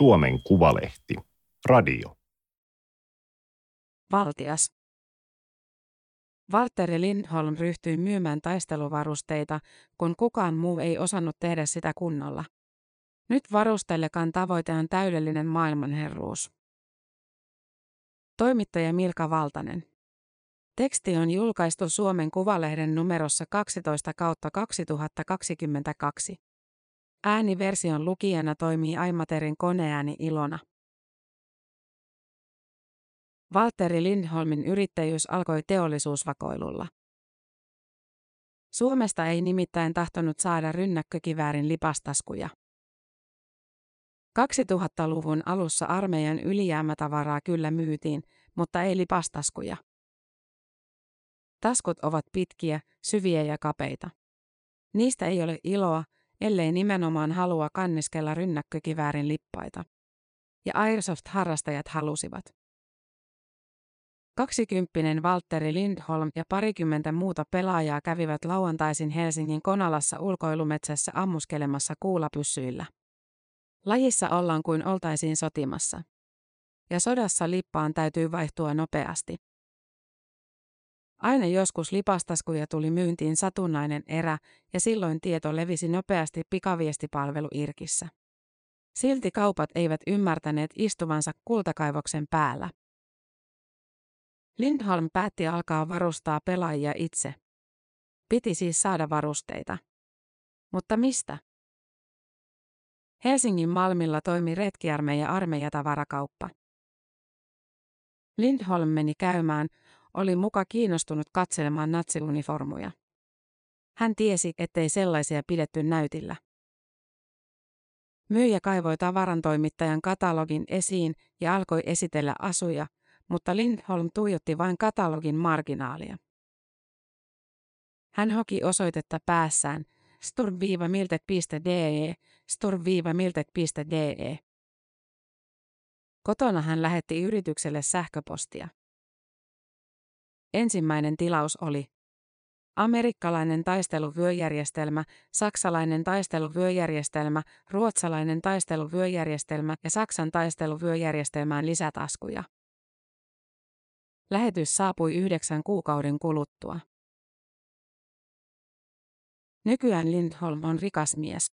Suomen Kuvalehti. Radio. Valtias. Valtteri Lindholm ryhtyi myymään taisteluvarusteita, kun kukaan muu ei osannut tehdä sitä kunnolla. Nyt varustellekaan tavoite on täydellinen maailmanherruus. Toimittaja Milka Valtanen. Teksti on julkaistu Suomen Kuvalehden numerossa 12 kautta 2022. Ääniversion lukijana toimii Aimaterin koneääni Ilona. Valtteri Lindholmin yrittäjyys alkoi teollisuusvakoilulla. Suomesta ei nimittäin tahtonut saada rynnäkkökiväärin lipastaskuja. 2000-luvun alussa armeijan ylijäämätavaraa kyllä myytiin, mutta ei lipastaskuja. Taskut ovat pitkiä, syviä ja kapeita. Niistä ei ole iloa, ellei nimenomaan halua kanniskella rynnäkkökiväärin lippaita. Ja Airsoft-harrastajat halusivat. Kaksikymppinen Valtteri Lindholm ja parikymmentä muuta pelaajaa kävivät lauantaisin Helsingin Konalassa ulkoilumetsässä ammuskelemassa kuulapyssyillä. Lajissa ollaan kuin oltaisiin sotimassa. Ja sodassa lippaan täytyy vaihtua nopeasti. Aina joskus lipastaskuja tuli myyntiin satunnainen erä, ja silloin tieto levisi nopeasti pikaviestipalvelu Irkissä. Silti kaupat eivät ymmärtäneet istuvansa kultakaivoksen päällä. Lindholm päätti alkaa varustaa pelaajia itse. Piti siis saada varusteita. Mutta mistä? Helsingin Malmilla toimi retkiarmeija armeijatavarakauppa. Lindholm meni käymään, oli muka kiinnostunut katselemaan natsiuniformuja. Hän tiesi, ettei sellaisia pidetty näytillä. Myyjä kaivoi tavarantoimittajan katalogin esiin ja alkoi esitellä asuja, mutta Lindholm tuijotti vain katalogin marginaalia. Hän hoki osoitetta päässään sturm-miltek.de, sturm-miltek.de. Kotona hän lähetti yritykselle sähköpostia. Ensimmäinen tilaus oli amerikkalainen taisteluvyöjärjestelmä, saksalainen taisteluvyöjärjestelmä, ruotsalainen taisteluvyöjärjestelmä ja Saksan taisteluvyöjärjestelmään lisätaskuja. Lähetys saapui yhdeksän kuukauden kuluttua. Nykyään Lindholm on rikas mies.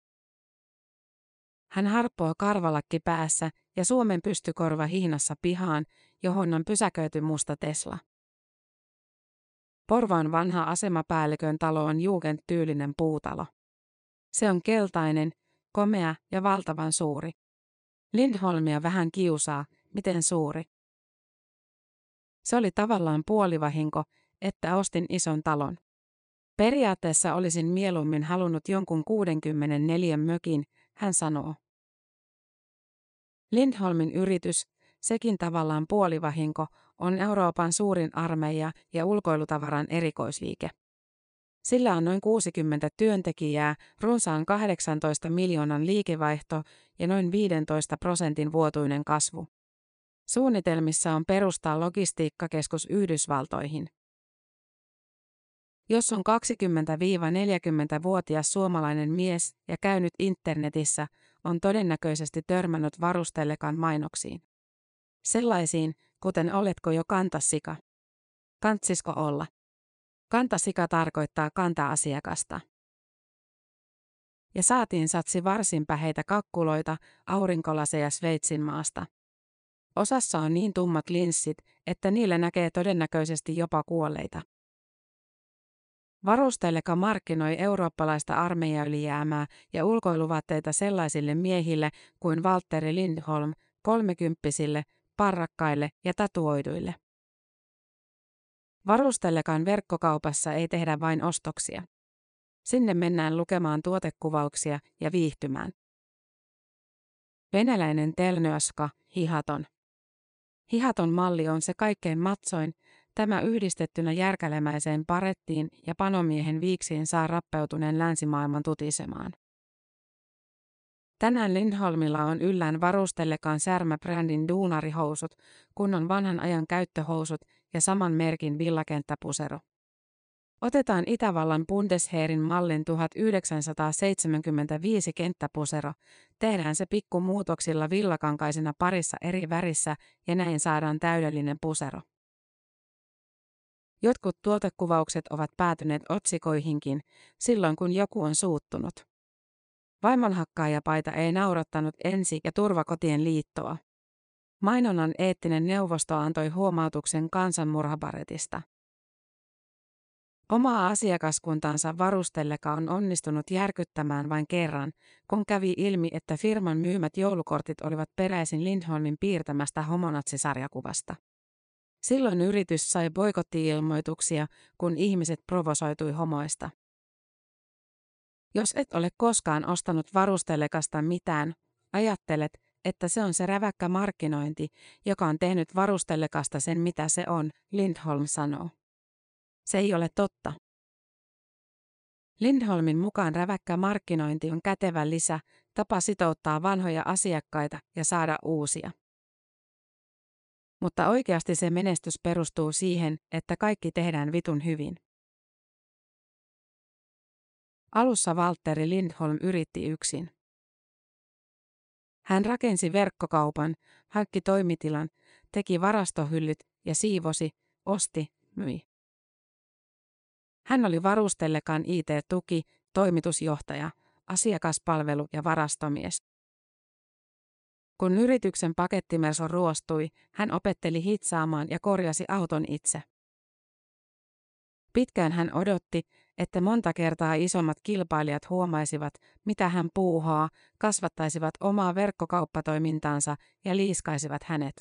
Hän harppoo karvalakki päässä ja Suomen pystykorva hihnassa pihaan, johon on pysäköity musta Tesla. Porvaan vanha asemapäällikön talo on Jugend-tyylinen puutalo. Se on keltainen, komea ja valtavan suuri. Lindholmia vähän kiusaa, miten suuri. Se oli tavallaan puolivahinko, että ostin ison talon. Periaatteessa olisin mieluummin halunnut jonkun 64 mökin, hän sanoo. Lindholmin yritys, sekin tavallaan puolivahinko, on Euroopan suurin armeija ja ulkoilutavaran erikoisliike. Sillä on noin 60 työntekijää, runsaan 18 miljoonan liikevaihto ja noin 15 prosentin vuotuinen kasvu. Suunnitelmissa on perustaa logistiikkakeskus Yhdysvaltoihin. Jos on 20-40-vuotias suomalainen mies ja käynyt internetissä, on todennäköisesti törmännyt varustellekan mainoksiin. Sellaisiin, kuten oletko jo kantasika. Kantsisko olla? Kantasika tarkoittaa kanta-asiakasta. Ja saatiin satsi varsin päheitä kakkuloita, aurinkolaseja Sveitsin maasta. Osassa on niin tummat linssit, että niillä näkee todennäköisesti jopa kuolleita. Varusteleka markkinoi eurooppalaista armeijaylijäämää ja ulkoiluvaatteita sellaisille miehille kuin Valtteri Lindholm, kolmekymppisille, parrakkaille ja tatuoiduille. Varustelekan verkkokaupassa ei tehdä vain ostoksia. Sinne mennään lukemaan tuotekuvauksia ja viihtymään. Venäläinen telnöaska, hihaton. Hihaton malli on se kaikkein matsoin, tämä yhdistettynä järkälemäiseen parettiin ja panomiehen viiksiin saa rappeutuneen länsimaailman tutisemaan. Tänään Lindholmilla on yllään varustellekaan Särmä-brändin duunarihousut, kunnon vanhan ajan käyttöhousut ja saman merkin villakenttäpusero. Otetaan Itävallan Bundesheerin mallin 1975 kenttäpusero, tehdään se pikkumuutoksilla villakankaisena parissa eri värissä ja näin saadaan täydellinen pusero. Jotkut tuotekuvaukset ovat päätyneet otsikoihinkin silloin, kun joku on suuttunut. Vaimonhakkaajapaita ei naurattanut ensi- ja turvakotien liittoa. Mainonnan eettinen neuvosto antoi huomautuksen kansanmurhaparetista. Omaa asiakaskuntaansa varustelleka on onnistunut järkyttämään vain kerran, kun kävi ilmi, että firman myymät joulukortit olivat peräisin Lindholmin piirtämästä homonatsisarjakuvasta. Silloin yritys sai boikotti-ilmoituksia, kun ihmiset provosoitui homoista. Jos et ole koskaan ostanut varustellekasta mitään, ajattelet, että se on se räväkkä markkinointi, joka on tehnyt varustellekasta sen mitä se on, Lindholm sanoo. Se ei ole totta. Lindholmin mukaan räväkkä markkinointi on kätevä lisä, tapa sitouttaa vanhoja asiakkaita ja saada uusia. Mutta oikeasti se menestys perustuu siihen, että kaikki tehdään vitun hyvin. Alussa Valtteri Lindholm yritti yksin. Hän rakensi verkkokaupan, hankki toimitilan, teki varastohyllyt ja siivosi, osti, myi. Hän oli varustellekan IT-tuki, toimitusjohtaja, asiakaspalvelu ja varastomies. Kun yrityksen pakettimerso ruostui, hän opetteli hitsaamaan ja korjasi auton itse. Pitkään hän odotti, että monta kertaa isommat kilpailijat huomaisivat, mitä hän puuhaa, kasvattaisivat omaa verkkokauppatoimintaansa ja liiskaisivat hänet.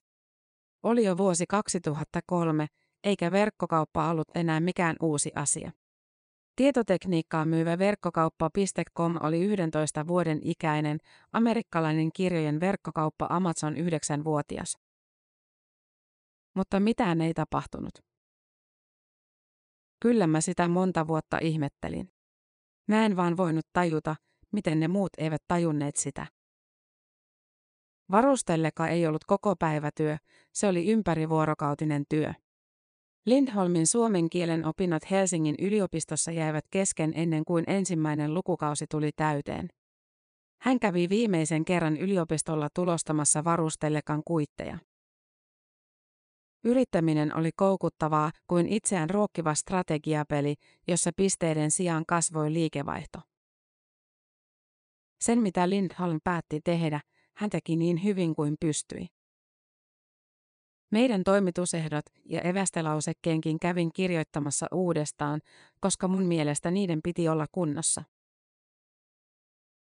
Oli jo vuosi 2003, eikä verkkokauppa ollut enää mikään uusi asia. Tietotekniikkaa myyvä verkkokauppa.com oli 11 vuoden ikäinen amerikkalainen kirjojen verkkokauppa Amazon 9-vuotias. Mutta mitään ei tapahtunut. Kyllä mä sitä monta vuotta ihmettelin. Mä en vaan voinut tajuta, miten ne muut eivät tajunneet sitä. Varustelleka ei ollut koko päivätyö, se oli ympärivuorokautinen työ. Lindholmin suomen kielen opinnot Helsingin yliopistossa jäivät kesken ennen kuin ensimmäinen lukukausi tuli täyteen. Hän kävi viimeisen kerran yliopistolla tulostamassa varustellekan kuitteja. Yrittäminen oli koukuttavaa kuin itseään ruokkiva strategiapeli, jossa pisteiden sijaan kasvoi liikevaihto. Sen mitä Lindholm päätti tehdä, hän teki niin hyvin kuin pystyi. Meidän toimitusehdot ja evästelausekkeenkin kävin kirjoittamassa uudestaan, koska mun mielestä niiden piti olla kunnossa.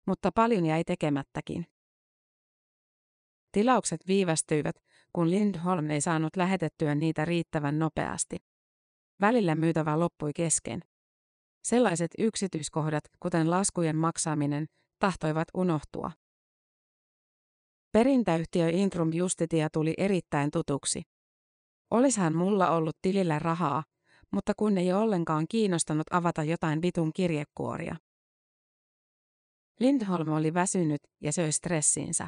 Mutta paljon jäi tekemättäkin. Tilaukset viivästyivät, kun Lindholm ei saanut lähetettyä niitä riittävän nopeasti. Välillä myytävä loppui kesken. Sellaiset yksityiskohdat, kuten laskujen maksaminen, tahtoivat unohtua. Perintäyhtiö Intrum Justitia tuli erittäin tutuksi. Olishan mulla ollut tilillä rahaa, mutta kun ei ollenkaan kiinnostanut avata jotain vitun kirjekuoria. Lindholm oli väsynyt ja söi stressiinsä.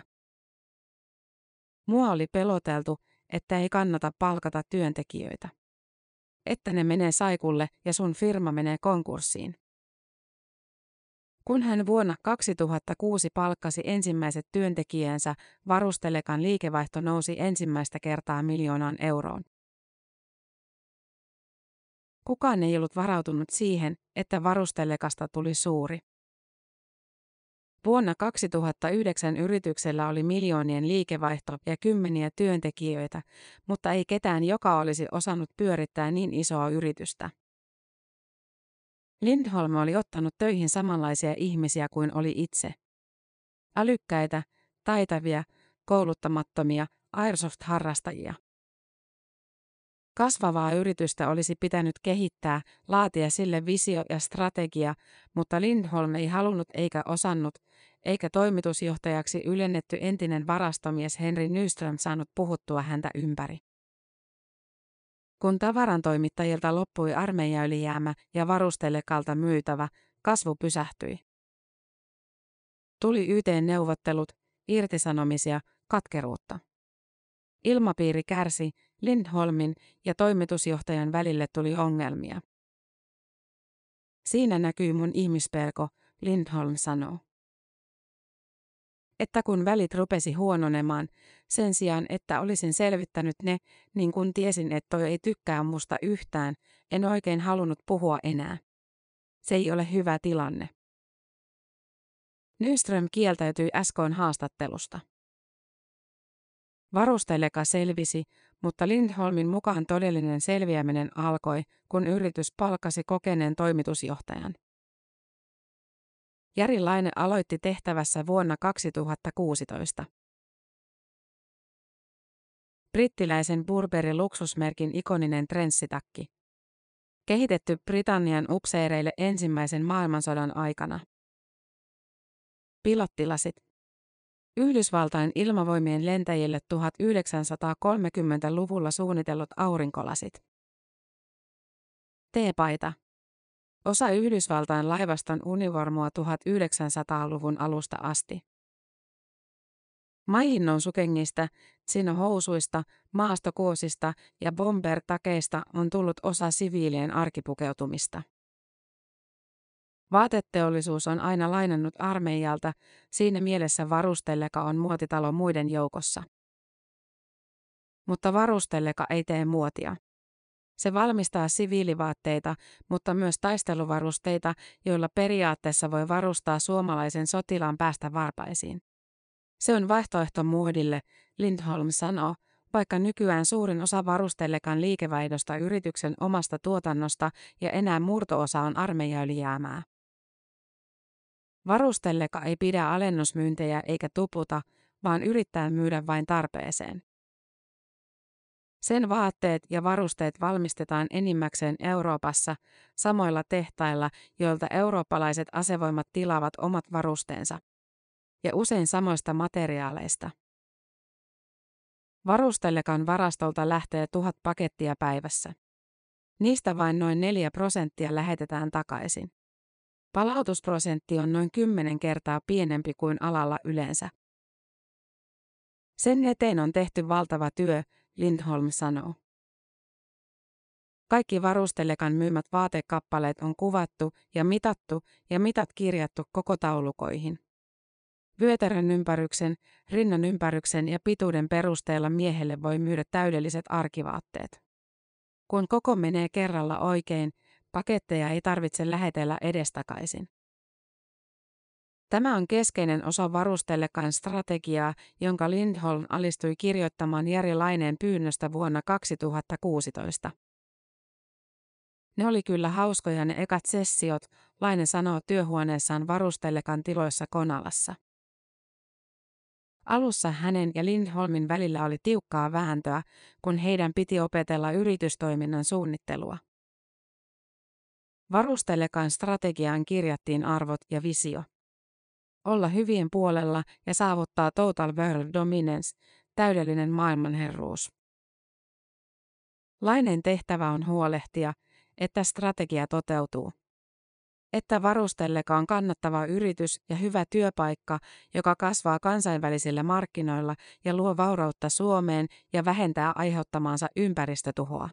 Mua oli peloteltu, että ei kannata palkata työntekijöitä. Että ne menee saikulle ja sun firma menee konkurssiin. Kun hän vuonna 2006 palkkasi ensimmäiset työntekijänsä, varustelekan liikevaihto nousi ensimmäistä kertaa miljoonaan euroon. Kukaan ei ollut varautunut siihen, että varustelekasta tuli suuri. Vuonna 2009 yrityksellä oli miljoonien liikevaihto ja kymmeniä työntekijöitä, mutta ei ketään, joka olisi osannut pyörittää niin isoa yritystä. Lindholm oli ottanut töihin samanlaisia ihmisiä kuin oli itse. Älykkäitä, taitavia, kouluttamattomia, Airsoft-harrastajia. Kasvavaa yritystä olisi pitänyt kehittää, laatia sille visio ja strategia, mutta Lindholm ei halunnut eikä osannut, eikä toimitusjohtajaksi ylennetty entinen varastomies Henry Nyström saanut puhuttua häntä ympäri. Kun tavarantoimittajilta loppui armeijaylijäämä ja varustelekalta myytävä, kasvu pysähtyi. Tuli YT-neuvottelut, irtisanomisia, katkeruutta. Ilmapiiri kärsi, Lindholmin ja toimitusjohtajan välille tuli ongelmia. Siinä näkyy mun ihmispelko, Lindholm sanoo. Että kun välit rupesi huononemaan, sen sijaan että olisin selvittänyt ne, niin kun tiesin, että toi ei tykkää musta yhtään, en oikein halunnut puhua enää. Se ei ole hyvä tilanne. Nyström kieltäytyi äskoon haastattelusta. Varusteleka selvisi, mutta Lindholmin mukaan todellinen selviäminen alkoi, kun yritys palkasi kokeneen toimitusjohtajan. Jari Laine aloitti tehtävässä vuonna 2016. Brittiläisen Burberry luksusmerkin ikoninen trenssitakki. Kehitetty Britannian upseereille ensimmäisen maailmansodan aikana. Pilottilasit. Yhdysvaltain ilmavoimien lentäjille 1930-luvulla suunnitellut aurinkolasit. T-paita. Osa Yhdysvaltain laivaston univormua 1900-luvun alusta asti. Maihinnon sukengista, housuista, maastokuosista ja bomber-takeista on tullut osa siviilien arkipukeutumista. Vaateteollisuus on aina lainannut armeijalta, siinä mielessä varustelleka on muotitalo muiden joukossa. Mutta varustelleka ei tee muotia. Se valmistaa siviilivaatteita, mutta myös taisteluvarusteita, joilla periaatteessa voi varustaa suomalaisen sotilaan päästä varpaisiin. Se on vaihtoehto muodille, Lindholm sanoo, vaikka nykyään suurin osa varustellekan liikevaihdosta yrityksen omasta tuotannosta ja enää murtoosa on armeijaylijäämää. Varustelleka ei pidä alennusmyyntejä eikä tuputa, vaan yrittää myydä vain tarpeeseen. Sen vaatteet ja varusteet valmistetaan enimmäkseen Euroopassa, samoilla tehtailla, joilta eurooppalaiset asevoimat tilaavat omat varusteensa. Ja usein samoista materiaaleista. Varustellekan varastolta lähtee tuhat pakettia päivässä. Niistä vain noin 4 prosenttia lähetetään takaisin. Palautusprosentti on noin 10 kertaa pienempi kuin alalla yleensä. Sen eteen on tehty valtava työ, Lindholm sanoo. Kaikki varustelekan myymät vaatekappaleet on kuvattu ja mitattu ja mitat kirjattu koko taulukoihin. Vyötärön ympäryksen, rinnan ympäryksen ja pituuden perusteella miehelle voi myydä täydelliset arkivaatteet. Kun koko menee kerralla oikein, paketteja ei tarvitse lähetellä edestakaisin. Tämä on keskeinen osa varustellekan strategiaa, jonka Lindholm alistui kirjoittamaan Jari Laineen pyynnöstä vuonna 2016. Ne oli kyllä hauskoja ne ekat sessiot, Laine sanoo työhuoneessaan varustellekan tiloissa Konalassa. Alussa hänen ja Lindholmin välillä oli tiukkaa vääntöä, kun heidän piti opetella yritystoiminnan suunnittelua. Varustelekan strategiaan kirjattiin arvot ja visio olla hyvien puolella ja saavuttaa total world dominance, täydellinen maailmanherruus. Lainen tehtävä on huolehtia, että strategia toteutuu. Että varustelleka on kannattava yritys ja hyvä työpaikka, joka kasvaa kansainvälisillä markkinoilla ja luo vaurautta Suomeen ja vähentää aiheuttamaansa ympäristötuhoa.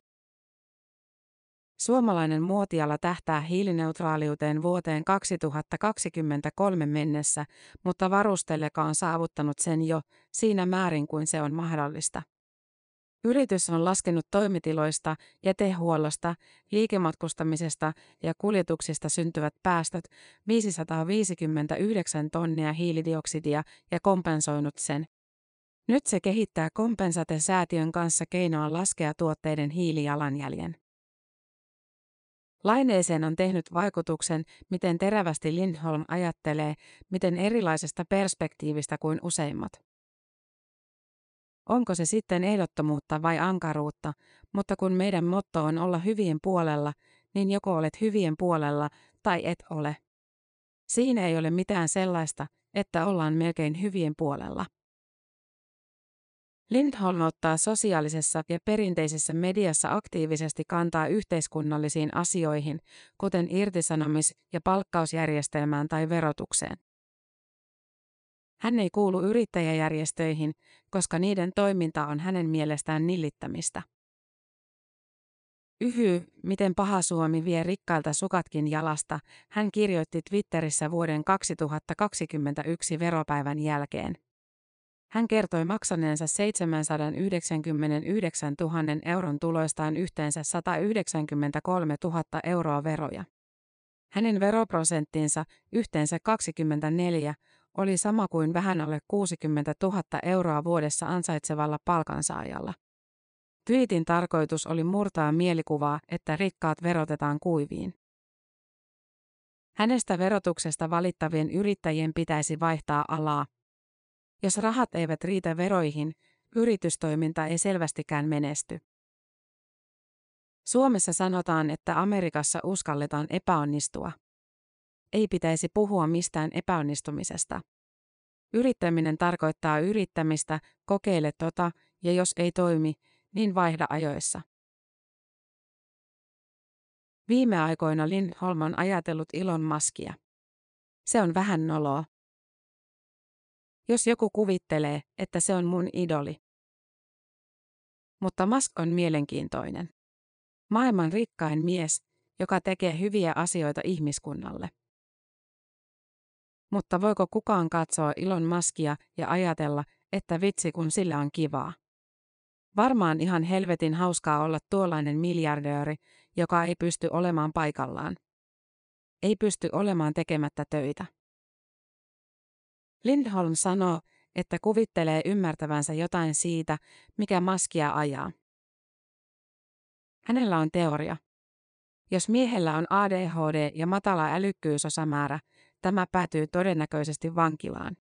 Suomalainen muotiala tähtää hiilineutraaliuteen vuoteen 2023 mennessä, mutta varusteleka on saavuttanut sen jo siinä määrin kuin se on mahdollista. Yritys on laskenut toimitiloista, jätehuollosta, liikematkustamisesta ja kuljetuksista syntyvät päästöt 559 tonnia hiilidioksidia ja kompensoinut sen. Nyt se kehittää Kompensate-säätiön kanssa keinoa laskea tuotteiden hiilijalanjäljen. Laineeseen on tehnyt vaikutuksen, miten terävästi Lindholm ajattelee, miten erilaisesta perspektiivistä kuin useimmat. Onko se sitten ehdottomuutta vai ankaruutta, mutta kun meidän motto on olla hyvien puolella, niin joko olet hyvien puolella tai et ole. Siinä ei ole mitään sellaista, että ollaan melkein hyvien puolella. Lindholm ottaa sosiaalisessa ja perinteisessä mediassa aktiivisesti kantaa yhteiskunnallisiin asioihin, kuten irtisanomis- ja palkkausjärjestelmään tai verotukseen. Hän ei kuulu yrittäjäjärjestöihin, koska niiden toiminta on hänen mielestään nillittämistä. Yhy, miten paha Suomi vie rikkailta sukatkin jalasta, hän kirjoitti Twitterissä vuoden 2021 veropäivän jälkeen. Hän kertoi maksaneensa 799 000 euron tuloistaan yhteensä 193 000 euroa veroja. Hänen veroprosenttinsa, yhteensä 24, oli sama kuin vähän alle 60 000 euroa vuodessa ansaitsevalla palkansaajalla. Twiitin tarkoitus oli murtaa mielikuvaa, että rikkaat verotetaan kuiviin. Hänestä verotuksesta valittavien yrittäjien pitäisi vaihtaa alaa. Jos rahat eivät riitä veroihin, yritystoiminta ei selvästikään menesty. Suomessa sanotaan, että Amerikassa uskalletaan epäonnistua. Ei pitäisi puhua mistään epäonnistumisesta. Yrittäminen tarkoittaa yrittämistä, kokeile tota, ja jos ei toimi, niin vaihda ajoissa. Viime aikoina Lindholm on ajatellut Ilon maskia. Se on vähän noloa. Jos joku kuvittelee, että se on mun idoli. Mutta Musk on mielenkiintoinen. Maailman rikkain mies, joka tekee hyviä asioita ihmiskunnalle. Mutta voiko kukaan katsoa Ilon maskia ja ajatella, että vitsi kun sillä on kivaa? Varmaan ihan helvetin hauskaa olla tuollainen miljardööri, joka ei pysty olemaan paikallaan. Ei pysty olemaan tekemättä töitä. Lindholm sanoo, että kuvittelee ymmärtävänsä jotain siitä, mikä maskia ajaa. Hänellä on teoria. Jos miehellä on ADHD ja matala älykkyysosamäärä, tämä päätyy todennäköisesti vankilaan.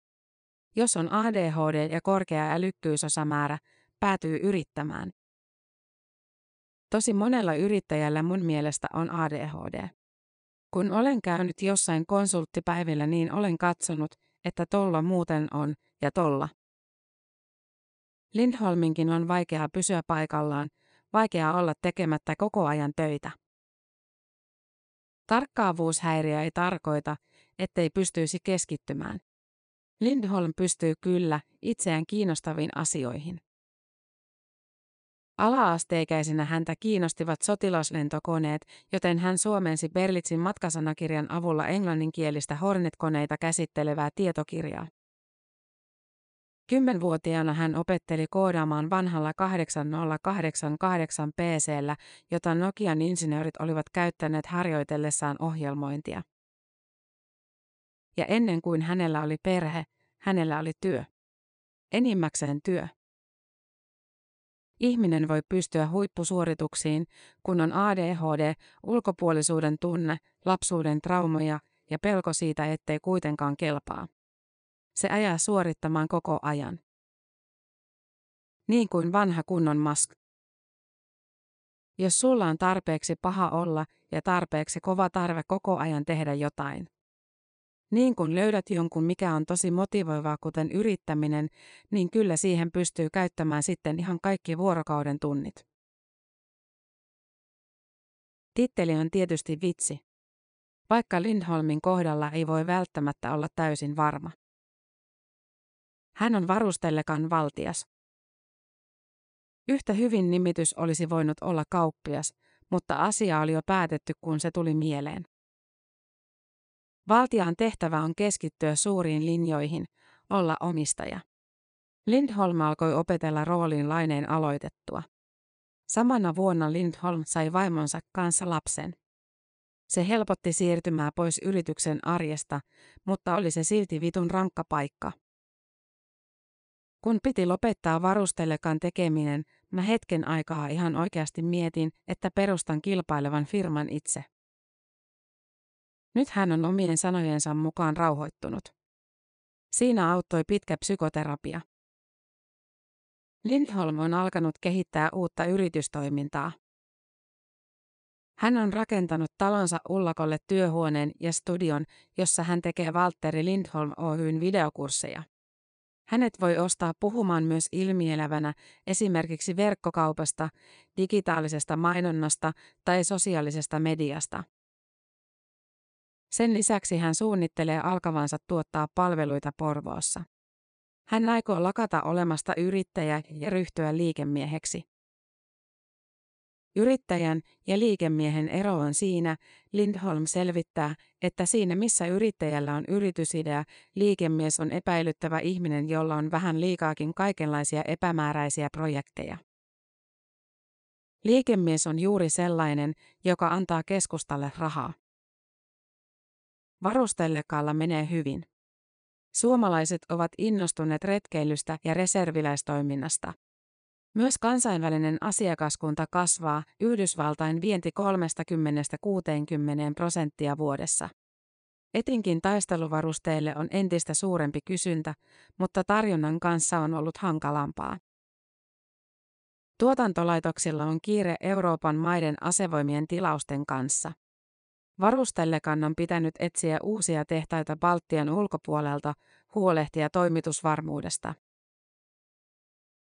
Jos on ADHD ja korkea älykkyysosamäärä, päätyy yrittämään. Tosi monella yrittäjällä mun mielestä on ADHD. Kun olen käynyt jossain konsulttipäivillä, niin olen katsonut, että tolla muuten on, ja tolla. Lindholminkin on vaikea pysyä paikallaan, vaikea olla tekemättä koko ajan töitä. Tarkkaavuushäiriö ei tarkoita, ettei pystyisi keskittymään. Lindholm pystyy kyllä itseään kiinnostaviin asioihin. Ala-asteikäisenä häntä kiinnostivat sotilaslentokoneet, joten hän suomensi Berlitsin matkasanakirjan avulla englanninkielistä Hornet-koneita käsittelevää tietokirjaa. Kymmenvuotiaana hän opetteli koodaamaan vanhalla 8088 PCllä, jota Nokian insinöörit olivat käyttäneet harjoitellessaan ohjelmointia. Ja ennen kuin hänellä oli perhe, hänellä oli työ. Enimmäkseen työ. Ihminen voi pystyä huippusuorituksiin, kun on ADHD, ulkopuolisuuden tunne, lapsuuden traumoja ja pelko siitä, ettei kuitenkaan kelpaa. Se ajaa suorittamaan koko ajan. Niin kuin vanha kunnon mask. Jos sulla on tarpeeksi paha olla ja tarpeeksi kova tarve koko ajan tehdä jotain, niin kun löydät jonkun, mikä on tosi motivoivaa, kuten yrittäminen, niin kyllä siihen pystyy käyttämään sitten ihan kaikki vuorokauden tunnit. Titteli on tietysti vitsi. Vaikka Lindholmin kohdalla ei voi välttämättä olla täysin varma. Hän on varustellekan valtias. Yhtä hyvin nimitys olisi voinut olla kauppias, mutta asia oli jo päätetty, kun se tuli mieleen. Valtiaan tehtävä on keskittyä suuriin linjoihin, olla omistaja. Lindholm alkoi opetella rooliin laineen aloitettua. Samana vuonna Lindholm sai vaimonsa kanssa lapsen. Se helpotti siirtymää pois yrityksen arjesta, mutta oli se silti vitun rankka paikka. Kun piti lopettaa varustelekan tekeminen, mä hetken aikaa ihan oikeasti mietin, että perustan kilpailevan firman itse. Nyt hän on omien sanojensa mukaan rauhoittunut. Siinä auttoi pitkä psykoterapia. Lindholm on alkanut kehittää uutta yritystoimintaa. Hän on rakentanut talonsa Ullakolle työhuoneen ja studion, jossa hän tekee Valtteri Lindholm Oyn videokursseja. Hänet voi ostaa puhumaan myös ilmielävänä esimerkiksi verkkokaupasta, digitaalisesta mainonnasta tai sosiaalisesta mediasta. Sen lisäksi hän suunnittelee alkavansa tuottaa palveluita Porvoossa. Hän aikoo lakata olemasta yrittäjä ja ryhtyä liikemieheksi. Yrittäjän ja liikemiehen ero on siinä, Lindholm selvittää, että siinä missä yrittäjällä on yritysidea, liikemies on epäilyttävä ihminen, jolla on vähän liikaakin kaikenlaisia epämääräisiä projekteja. Liikemies on juuri sellainen, joka antaa keskustalle rahaa. Varustellekalla menee hyvin. Suomalaiset ovat innostuneet retkeilystä ja reserviläistoiminnasta. Myös kansainvälinen asiakaskunta kasvaa, Yhdysvaltain vienti 30-60 prosenttia vuodessa. Etinkin taisteluvarusteille on entistä suurempi kysyntä, mutta tarjonnan kanssa on ollut hankalampaa. Tuotantolaitoksilla on kiire Euroopan maiden asevoimien tilausten kanssa. Varustellekan on pitänyt etsiä uusia tehtaita Baltian ulkopuolelta, huolehtia toimitusvarmuudesta.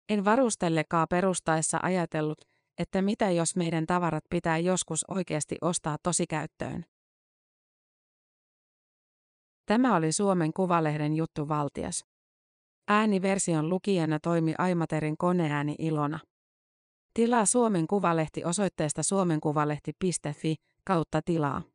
En varustellekaa perustaessa ajatellut, että mitä jos meidän tavarat pitää joskus oikeasti ostaa tosikäyttöön. Tämä oli Suomen Kuvalehden juttu valtias. Ääniversion lukijana toimi Aimaterin koneääni Ilona. Tilaa Suomen Kuvalehti osoitteesta suomenkuvalehti.fi kautta tilaa.